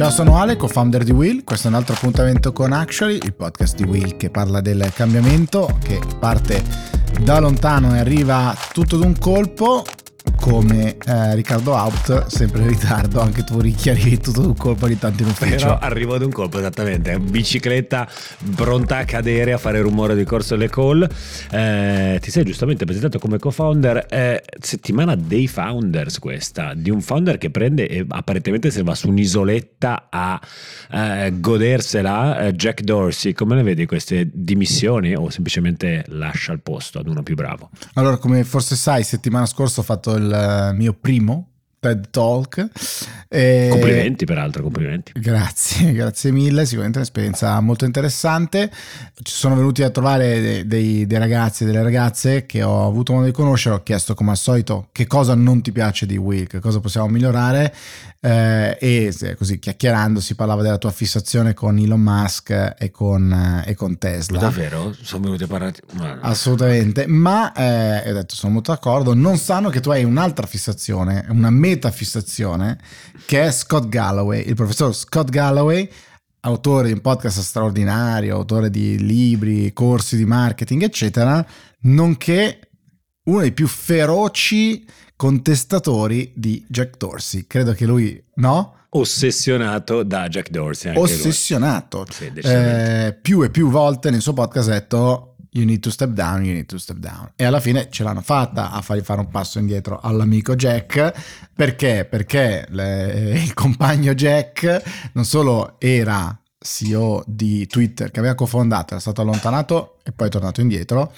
Ciao, sono Ale, co-founder di Will. Questo è un altro appuntamento con Actually, il podcast di Will che parla del cambiamento, che parte da lontano e arriva tutto d'un colpo come eh, Riccardo Out, sempre in ritardo, anche tu richiari tutto d'un colpo ogni tanto in ufficio. Però arrivo ad un colpo, esattamente, bicicletta pronta a cadere, a fare rumore di corso alle call. Eh, ti sei giustamente presentato come co-founder, eh, settimana dei founders questa, di un founder che prende e apparentemente se va su un'isoletta a eh, godersela, eh, Jack Dorsey, come le vedi queste dimissioni o semplicemente lascia il posto ad uno più bravo? Allora, come forse sai, settimana scorsa ho fatto il mio primo TED Talk. E... Complimenti peraltro, complimenti. Grazie, grazie mille, sicuramente un'esperienza molto interessante. Ci sono venuti a trovare dei, dei ragazzi e delle ragazze che ho avuto modo di conoscere, ho chiesto come al solito che cosa non ti piace di Will, che cosa possiamo migliorare eh, e così chiacchierando si parlava della tua fissazione con Elon Musk e con, e con Tesla. Davvero? Sono venuti a parlare? Assolutamente, ma eh, ho detto sono molto d'accordo, non sanno che tu hai un'altra fissazione, una metafissazione che è Scott Galloway, il professor Scott Galloway autore di un podcast straordinario, autore di libri, corsi di marketing, eccetera, nonché uno dei più feroci contestatori di Jack Dorsey. Credo che lui, no? Ossessionato da Jack Dorsey. Ossessionato. Sì, eh, più e più volte nel suo podcast ha detto you need to step down, you need to step down. E alla fine ce l'hanno fatta a fargli fare un passo indietro all'amico Jack. Perché? Perché le, il compagno Jack non solo era CEO di Twitter che aveva cofondato, era stato allontanato e poi è tornato indietro,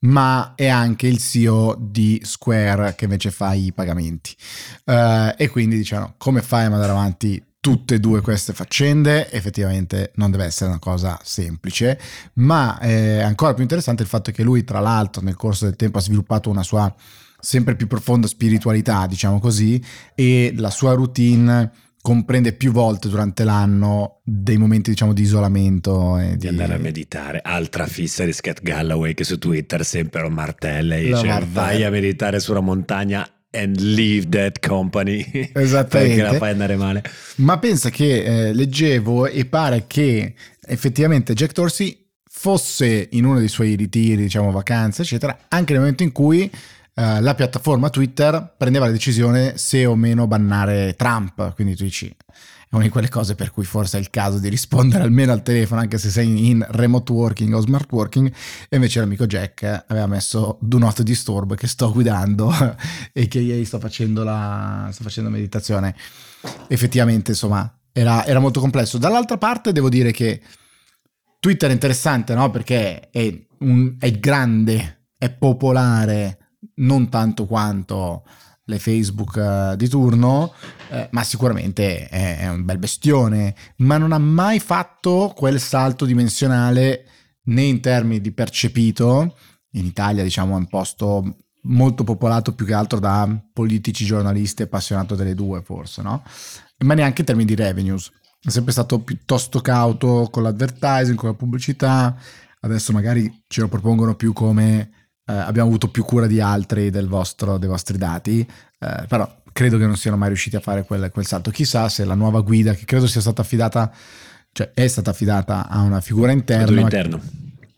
ma è anche il CEO di Square che invece fa i pagamenti. Uh, e quindi diciamo, come fai a mandare avanti tutte e due queste faccende? Effettivamente non deve essere una cosa semplice, ma è ancora più interessante il fatto che lui, tra l'altro, nel corso del tempo ha sviluppato una sua sempre più profonda spiritualità, diciamo così, e la sua routine comprende più volte durante l'anno dei momenti diciamo di isolamento e di, di andare a meditare altra fissa di Scott Galloway che su Twitter sempre lo martella e dice vai a meditare sulla montagna and leave that company. Esattamente. perché la fai andare male. Ma pensa che eh, leggevo e pare che effettivamente Jack Dorsey fosse in uno dei suoi ritiri diciamo vacanze eccetera anche nel momento in cui eh, la piattaforma Twitter prendeva la decisione se o meno bannare Trump, quindi tu dici è una di quelle cose per cui forse è il caso di rispondere almeno al telefono anche se sei in remote working o smart working. E invece l'amico Jack aveva messo do not disturb che sto guidando e che ieri sto facendo, la, sto facendo meditazione. Effettivamente insomma era, era molto complesso. Dall'altra parte devo dire che Twitter è interessante no? perché è, un, è grande è popolare non tanto quanto le Facebook uh, di turno, eh, ma sicuramente è, è, un bel bestione, ma non ha mai fatto quel salto dimensionale né in termini di percepito, in Italia diciamo è un posto molto popolato più che altro da politici, giornalisti appassionato delle due forse, no? Ma neanche in termini di revenues. È sempre stato piuttosto cauto con l'advertising, con la pubblicità, adesso magari ce lo propongono più come eh, abbiamo avuto più cura di altri vostro, dei vostri dati, eh, però credo che non siano mai riusciti a fare quel, quel, salto. Chissà se la nuova guida, che credo sia stata affidata, cioè è stata affidata a una figura interna. interno.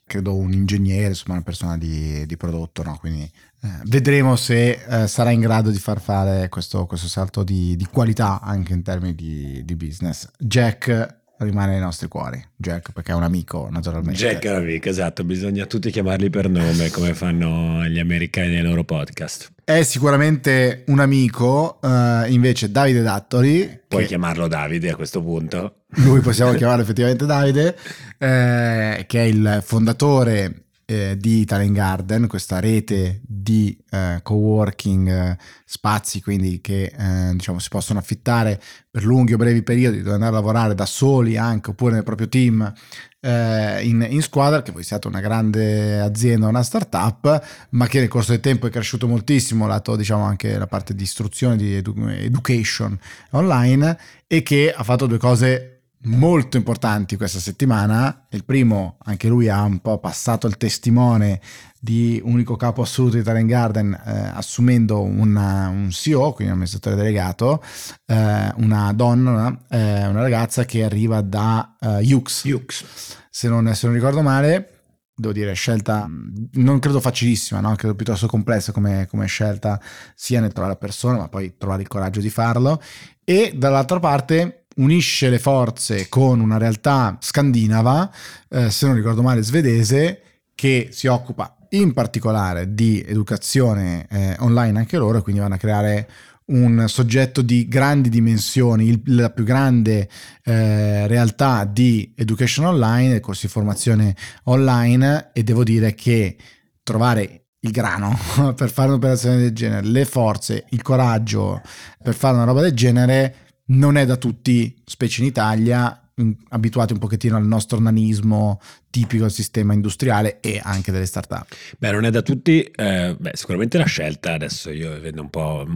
Credo un ingegnere, insomma una persona di, di prodotto, no? quindi eh, vedremo se eh, sarà in grado di far fare questo, questo salto di, di, qualità anche in termini di, di business. Jack rimane nei nostri cuori. Jack, perché è un amico, naturalmente. Jack è un amico, esatto. Bisogna tutti chiamarli per nome, come fanno gli americani nei loro podcast. È sicuramente un amico, uh, invece Davide Dattori. Puoi che... chiamarlo Davide a questo punto. Lui possiamo chiamarlo effettivamente Davide, eh, che è il fondatore eh, di Talent Garden, questa rete di eh, co-working eh, spazi, quindi che eh, diciamo si possono affittare per lunghi o brevi periodi, dove andare a lavorare da soli anche oppure nel proprio team eh, in, in, squadra, che voi siate una grande azienda, una startup, ma che nel corso del tempo è cresciuto moltissimo, lato diciamo anche la parte di istruzione, di edu- education online e che ha fatto due cose molto importanti questa settimana. Il primo, anche lui ha un po' passato il testimone di unico capo assoluto di Talent Garden, eh, assumendo una, un CEO, quindi un amministratore delegato, eh, una donna, eh, una ragazza che arriva da uh, Ux. Ux. Se non, se non ricordo male, devo dire, scelta non credo facilissima, no? credo piuttosto complessa come, come, scelta, sia nel trovare la persona, ma poi trovare il coraggio di farlo. E dall'altra parte unisce le forze con una realtà scandinava, eh, se non ricordo male svedese, che si occupa in particolare di educazione eh, online anche loro, quindi vanno a creare un soggetto di grandi dimensioni, il, la più grande eh, realtà di education online, corsi di formazione online e devo dire che trovare il grano per fare un'operazione del genere, le forze, il coraggio per fare una roba del genere non è da tutti, specie in Italia, abituati un pochettino al nostro nanismo tipico del sistema industriale e anche delle start-up. Beh, non è da tutti, eh, beh, sicuramente la scelta, adesso io vedo un po'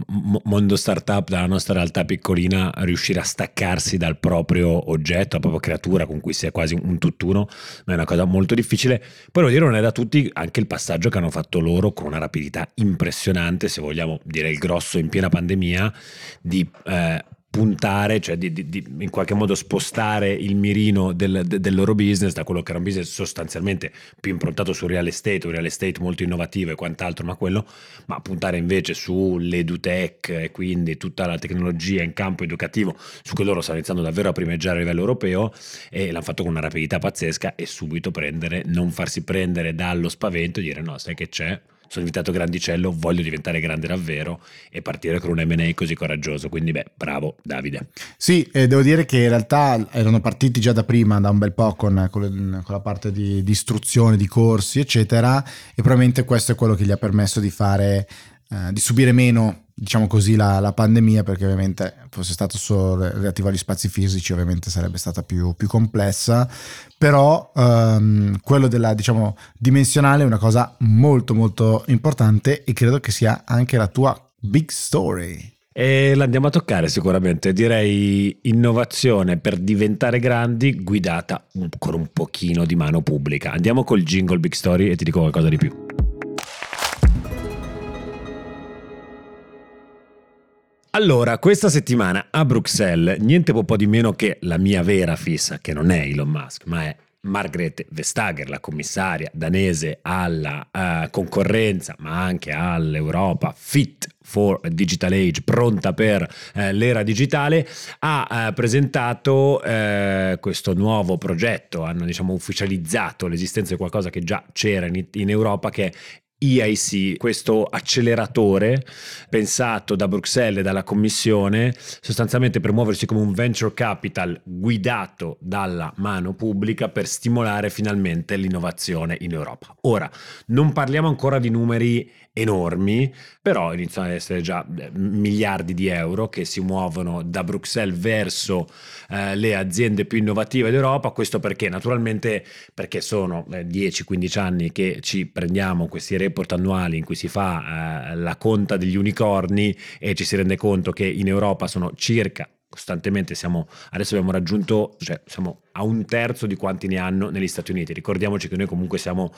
mondo startup dalla nostra realtà piccolina, riuscire a staccarsi dal proprio oggetto, la propria creatura con cui si è quasi un tutt'uno, è una cosa molto difficile. Poi devo dire, non è da tutti anche il passaggio che hanno fatto loro con una rapidità impressionante, se vogliamo dire il grosso in piena pandemia, di... Eh, puntare, cioè di, di, di, in qualche modo spostare il mirino del, de, del, loro business da quello che era un business sostanzialmente più improntato sul real estate, un real estate molto innovativo e quant'altro, ma quello, ma puntare invece sull'edutech e quindi tutta la tecnologia in campo educativo su cui loro stanno iniziando davvero a primeggiare a livello europeo e l'hanno fatto con una rapidità pazzesca e subito prendere, non farsi prendere dallo spavento e dire no, sai che c'è, sono diventato grandicello, voglio diventare grande davvero e partire con un M&A così coraggioso. Quindi beh, bravo Davide. Sì, eh, devo dire che in realtà erano partiti già da prima, da un bel po' con, con, la parte di, di, istruzione, di corsi, eccetera, e probabilmente questo è quello che gli ha permesso di fare, eh, di subire meno diciamo così, la, la, pandemia, perché ovviamente fosse stato solo relativo agli spazi fisici, ovviamente sarebbe stata più, più complessa, però um, quello della, diciamo, dimensionale è una cosa molto molto importante e credo che sia anche la tua big story. E l'andiamo a toccare sicuramente, direi innovazione per diventare grandi guidata con un pochino di mano pubblica. Andiamo col jingle Big Story e ti dico qualcosa di più. Allora, questa settimana a Bruxelles, niente po' di meno che la mia vera fissa, che non è Elon Musk, ma è Margrethe Vestager, la commissaria danese alla uh, concorrenza, ma anche all'Europa Fit for Digital Age, pronta per uh, l'era digitale, ha uh, presentato questo nuovo progetto, hanno diciamo, ufficializzato l'esistenza di qualcosa che già c'era in, in Europa, che è EIC, questo acceleratore pensato da Bruxelles e dalla Commissione sostanzialmente per muoversi come un venture capital guidato dalla mano pubblica per stimolare finalmente l'innovazione in Europa. Ora, non parliamo ancora di numeri enormi, però iniziano ad essere già eh, miliardi di euro che si muovono da Bruxelles verso eh, le aziende più innovative d'Europa. Questo perché? Naturalmente perché sono eh, 10-15 anni che ci prendiamo questi report annuali in cui si fa eh, la conta degli unicorni e ci si rende conto che in Europa sono circa costantemente siamo adesso abbiamo raggiunto cioè siamo a un terzo di quanti ne hanno negli Stati Uniti ricordiamoci che noi comunque siamo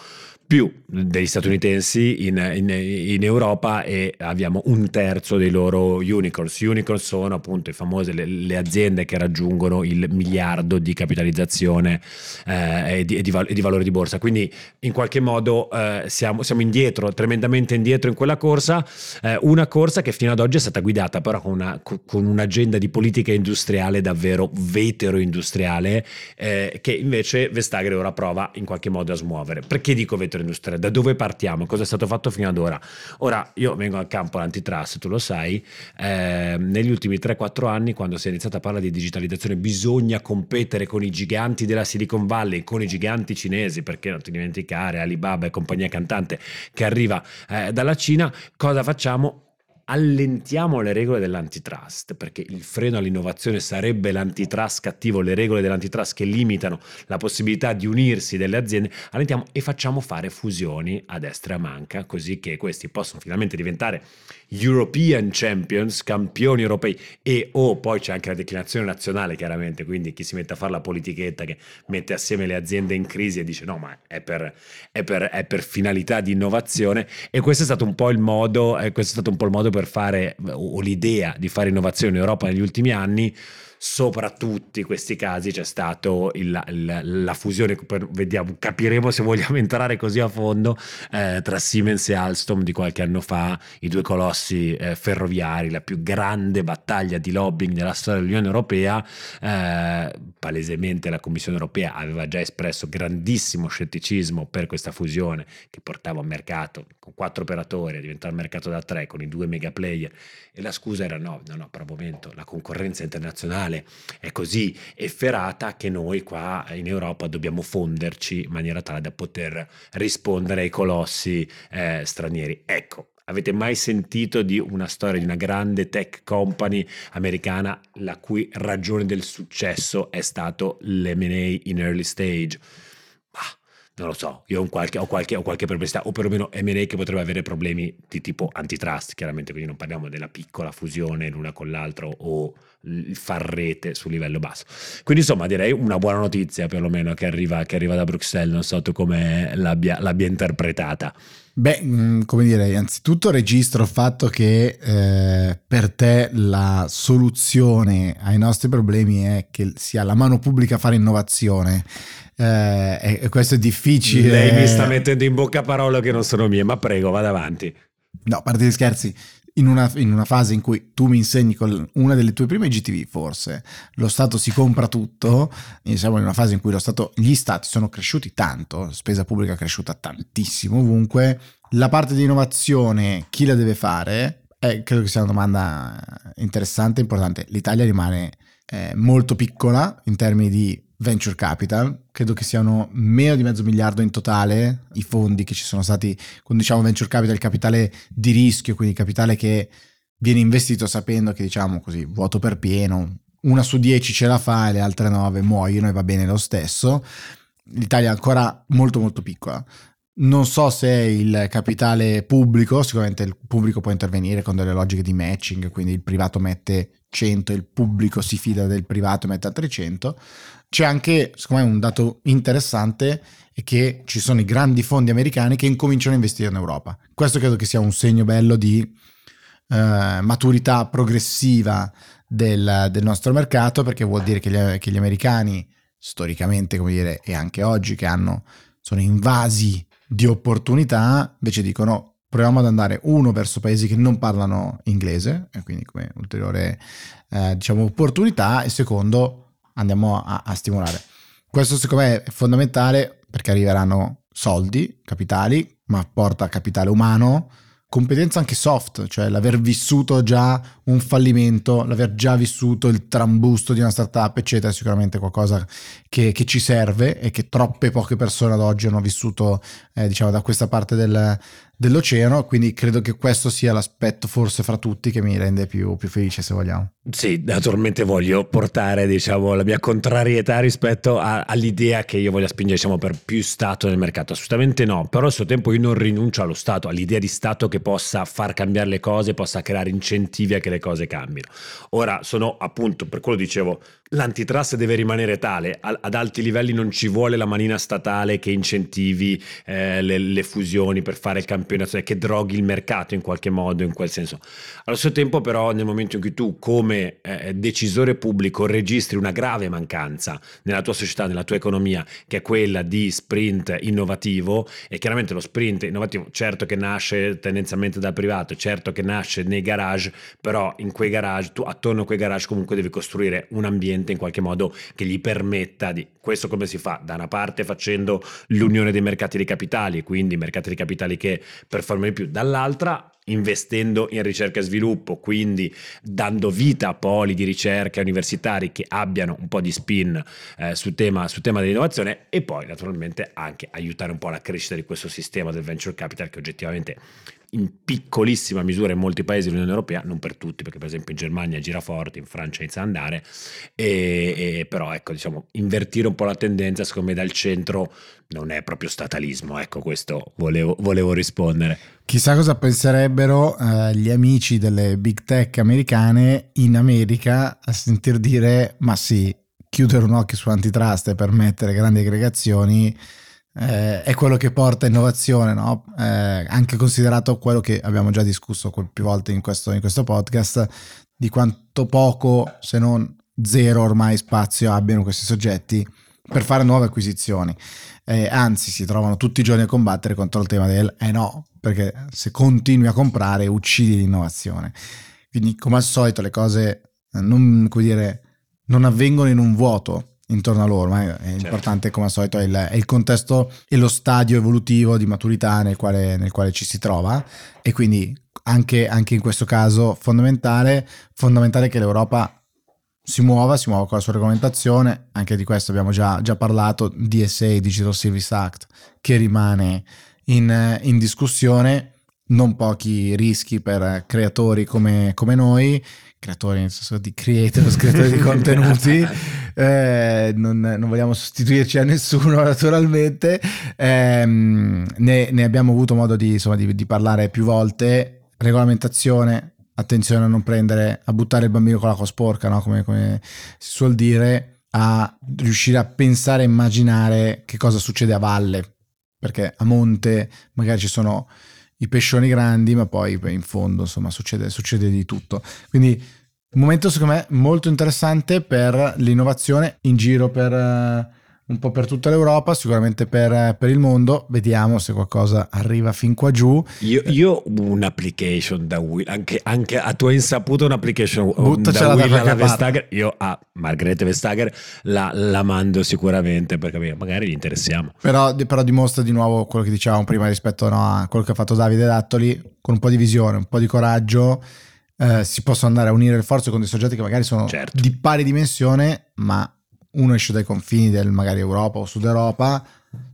più degli statunitensi in, in, in, Europa e abbiamo un terzo dei loro unicorns. Unicorns sono appunto le famose le, le aziende che raggiungono il miliardo di capitalizzazione eh, e, di, e, di, e, di, valore di borsa. Quindi in qualche modo eh, siamo, siamo, indietro, tremendamente indietro in quella corsa, eh, una corsa che fino ad oggi è stata guidata però con, una, con un'agenda di politica industriale davvero vetero-industriale eh, che invece Vestager ora prova in qualche modo a smuovere. Perché dico vetero industriale, da dove partiamo, cosa è stato fatto fino ad ora. Ora io vengo al campo dell'antitrust, tu lo sai, eh, negli ultimi 3-4 anni quando si è iniziato a parlare di digitalizzazione bisogna competere con i giganti della Silicon Valley, con i giganti cinesi, perché non ti dimenticare Alibaba e compagnia cantante che arriva eh, dalla Cina, cosa facciamo? Allentiamo le regole dell'antitrust, perché il freno all'innovazione sarebbe l'antitrust cattivo, le regole dell'antitrust che limitano la possibilità di unirsi delle aziende, allentiamo e facciamo fare fusioni a destra e a manca, così che questi possono finalmente diventare European Champions, campioni europei e o oh, poi c'è anche la declinazione nazionale chiaramente, quindi chi si mette a fare la politichetta che mette assieme le aziende in crisi e dice no ma è per, è per, è per finalità di innovazione. E questo è stato un po' il modo, eh, questo è stato un po' il modo per fare o l'idea di fare innovazione in Europa negli ultimi anni soprattutto in questi casi c'è stata la fusione, vediamo, capiremo se vogliamo entrare così a fondo, eh, tra Siemens e Alstom di qualche anno fa, i due colossi eh, ferroviari, la più grande battaglia di lobbying della storia dell'Unione Europea, eh, palesemente la Commissione Europea aveva già espresso grandissimo scetticismo per questa fusione che portava un mercato con quattro operatori a diventare un mercato da tre con i due mega player. E la scusa era no, no, no, per un momento la concorrenza internazionale mondiale è così efferata che noi qua in Europa dobbiamo fonderci in maniera tale da poter rispondere ai colossi eh, stranieri. Ecco, Avete mai sentito di una storia di una grande tech company americana la cui ragione del successo è stato l'MA in early stage? Non lo so, io ho qualche, ho qualche, ho qualche perplessità, o perlomeno M&A che potrebbe avere problemi di tipo antitrust, chiaramente, quindi non parliamo della piccola fusione l'una con l'altra o far rete su livello basso. Quindi insomma direi una buona notizia perlomeno che arriva, che arriva da Bruxelles, non so tu come l'abbia, l'abbia interpretata. Beh, mm, come dire, innanzitutto registro il fatto che eh, per te la soluzione ai nostri problemi è che sia la mano pubblica a fare innovazione eh, e questo è difficile. Lei mi sta mettendo in bocca parole che non sono mie, ma prego, vada avanti. No, a parte gli scherzi, in una, in una, fase in cui tu mi insegni con una delle tue prime GTV, forse lo Stato si compra tutto, siamo in una fase in cui Stato, gli Stati sono cresciuti tanto, la spesa pubblica è cresciuta tantissimo ovunque, la parte di innovazione chi la deve fare? Eh, credo che sia una domanda interessante importante. L'Italia rimane eh, molto piccola in termini di venture capital, credo che siano meno di mezzo miliardo in totale i fondi che ci sono stati, quando diciamo venture capital, il capitale di rischio, quindi capitale che viene investito sapendo che diciamo così, vuoto per pieno, una su dieci ce la fa e le altre nove muoiono e va bene lo stesso. L'Italia è ancora molto molto piccola. Non so se il capitale pubblico, sicuramente il pubblico può intervenire con delle logiche di matching, quindi il privato mette 100 e il pubblico si fida del privato e mette altri 100. C'è anche, secondo me, un dato interessante è che ci sono i grandi fondi americani che incominciano a investire in Europa. Questo credo che sia un segno bello di eh, maturità progressiva del, del, nostro mercato, perché vuol dire che gli, che gli americani, storicamente, come dire, e anche oggi, che hanno, sono invasi di opportunità, invece dicono proviamo ad andare uno verso paesi che non parlano inglese, e quindi come ulteriore eh, diciamo, opportunità, e secondo andiamo a, a stimolare. Questo secondo me è fondamentale perché arriveranno soldi, capitali, ma porta capitale umano, competenza anche soft, cioè l'aver vissuto già un fallimento, l'aver già vissuto il trambusto di una startup, eccetera, è sicuramente qualcosa che, che ci serve e che troppe poche persone ad oggi hanno vissuto, eh, diciamo, da questa parte del, dell'oceano, quindi credo che questo sia l'aspetto forse fra tutti che mi rende più, più felice se vogliamo. Sì, naturalmente voglio portare diciamo, la mia contrarietà rispetto a, all'idea che io voglia spingere diciamo, per più Stato nel mercato, assolutamente no, però al suo tempo io non rinuncio allo Stato, all'idea di Stato che possa far cambiare le cose, possa creare incentivi a che le cose cambino. Ora sono appunto, per quello dicevo, l'antitrust deve rimanere tale, ad alti livelli non ci vuole la manina statale che incentivi eh, le, le fusioni per fare il campionato nazionale, che droghi il mercato in qualche modo, in quel senso. Allo stesso tempo però nel momento in cui tu come eh, decisore pubblico registri una grave mancanza nella tua società, nella tua economia, che è quella di sprint innovativo, e chiaramente lo sprint innovativo certo che nasce tendenzialmente dal privato, certo che nasce nei garage, però in quei garage, tu attorno a quei garage comunque devi costruire un ambiente in qualche modo che gli permetta di... Questo come si fa? Da una parte facendo l'unione dei mercati di capitali, quindi mercati di capitali che performano di più, dall'altra investendo in ricerca e sviluppo, quindi dando vita a poli di ricerca universitari che abbiano un po' di spin eh, sul, tema, sul tema dell'innovazione e poi naturalmente anche aiutare un po' la crescita di questo sistema del venture capital che oggettivamente in piccolissima misura in molti paesi dell'Unione Europea, non per tutti, perché per esempio in Germania gira forte, in Francia inizia ad andare, e, e, però ecco, diciamo, invertire un po' la tendenza, secondo me dal centro non è proprio statalismo, ecco questo volevo, volevo rispondere. Chissà cosa penserebbero eh, gli amici delle big tech americane in America a sentir dire ma sì, chiudere un occhio su antitrust e permettere grandi aggregazioni eh, è quello che porta innovazione, no? eh, anche considerato quello che abbiamo già discusso più volte in questo, in questo podcast, di quanto poco, se non zero ormai spazio abbiano questi soggetti per fare nuove acquisizioni. Eh, anzi, si trovano tutti i giorni a combattere contro il tema del eh no, perché se continui a comprare uccidi l'innovazione. Quindi, come al solito, le cose non, dire, non avvengono in un vuoto, intorno a loro, ma è certo. importante come al solito è il, è il, contesto e lo stadio evolutivo di maturità nel quale, nel quale ci si trova e quindi anche, anche, in questo caso fondamentale, fondamentale che l'Europa si muova, si muova con la sua regolamentazione, anche di questo abbiamo già, già parlato, DSA, Digital Service Act, che rimane in, in discussione, non pochi rischi per creatori come, come noi creatori, nel senso di creators, creatori di contenuti, eh, non, non, vogliamo sostituirci a nessuno naturalmente, eh, ne, ne, abbiamo avuto modo di, insomma, di, di, parlare più volte, regolamentazione, attenzione a non prendere, a buttare il bambino con l'acqua sporca, no? come, come si suol dire, a riuscire a pensare e immaginare che cosa succede a valle, perché a monte magari ci sono i pescioni grandi, ma poi in fondo insomma succede, succede di tutto. Quindi un momento secondo me molto interessante per l'innovazione in giro per uh, un po' per tutta l'Europa, sicuramente per, per, il mondo. Vediamo se qualcosa arriva fin qua giù. Io, io un'application da Will, anche, anche, a tua insaputa un'application Buttacela da Will alla Vestager. Io a Margrethe Vestager la, la, mando sicuramente perché magari gli interessiamo. Però, però, dimostra di nuovo quello che dicevamo prima rispetto no, a quello che ha fatto Davide Dattoli, con un po' di visione, un po' di coraggio. Eh, si possono andare a unire le forze con dei soggetti che magari sono certo. di pari dimensione, ma uno esce dai confini del magari Europa o Sud Europa,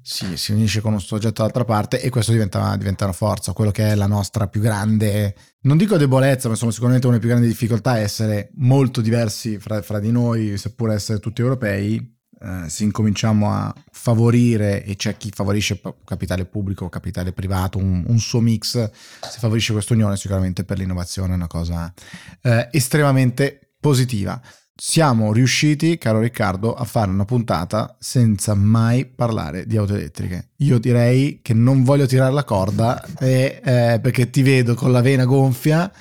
si, si unisce con un soggetto dall'altra parte e questo diventa, diventa, una forza, quello che è la nostra più grande, non dico debolezza, ma insomma sicuramente una delle più grandi difficoltà è essere molto diversi fra, fra di noi, seppur essere tutti europei, eh, se incominciamo a favorire, e c'è chi favorisce capitale pubblico capitale privato, un, un, suo mix, se favorisce questa unione sicuramente per l'innovazione è una cosa eh, estremamente positiva siamo riusciti, caro Riccardo, a fare una puntata senza mai parlare di auto elettriche. Io direi che non voglio tirare la corda e, eh, perché ti vedo con la vena gonfia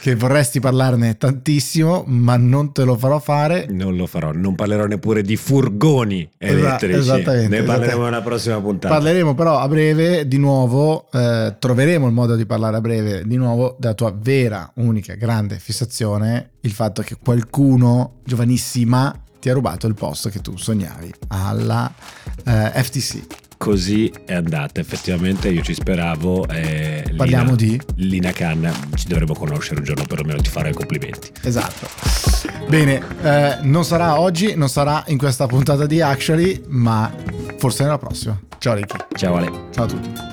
che vorresti parlarne tantissimo, ma non te lo farò fare. Non lo farò, non parlerò neppure di furgoni elettrici. Esattamente. Ne parleremo nella prossima puntata. Parleremo però a breve di nuovo, eh, troveremo il modo di parlare a breve di nuovo della tua vera, unica, grande fissazione, il fatto che qualcuno giovanissima ti ha rubato il posto che tu sognavi alla eh, FTC così è andata. Effettivamente io ci speravo. Eh, Parliamo Lina, di Lina Khan. Ci dovremmo conoscere un giorno perlomeno, ti farò i complimenti. Esatto. Bene, eh, non sarà oggi, non sarà in questa puntata di Actually, ma forse nella prossima. Ciao Ricky. Ciao Ale. Ciao a tutti.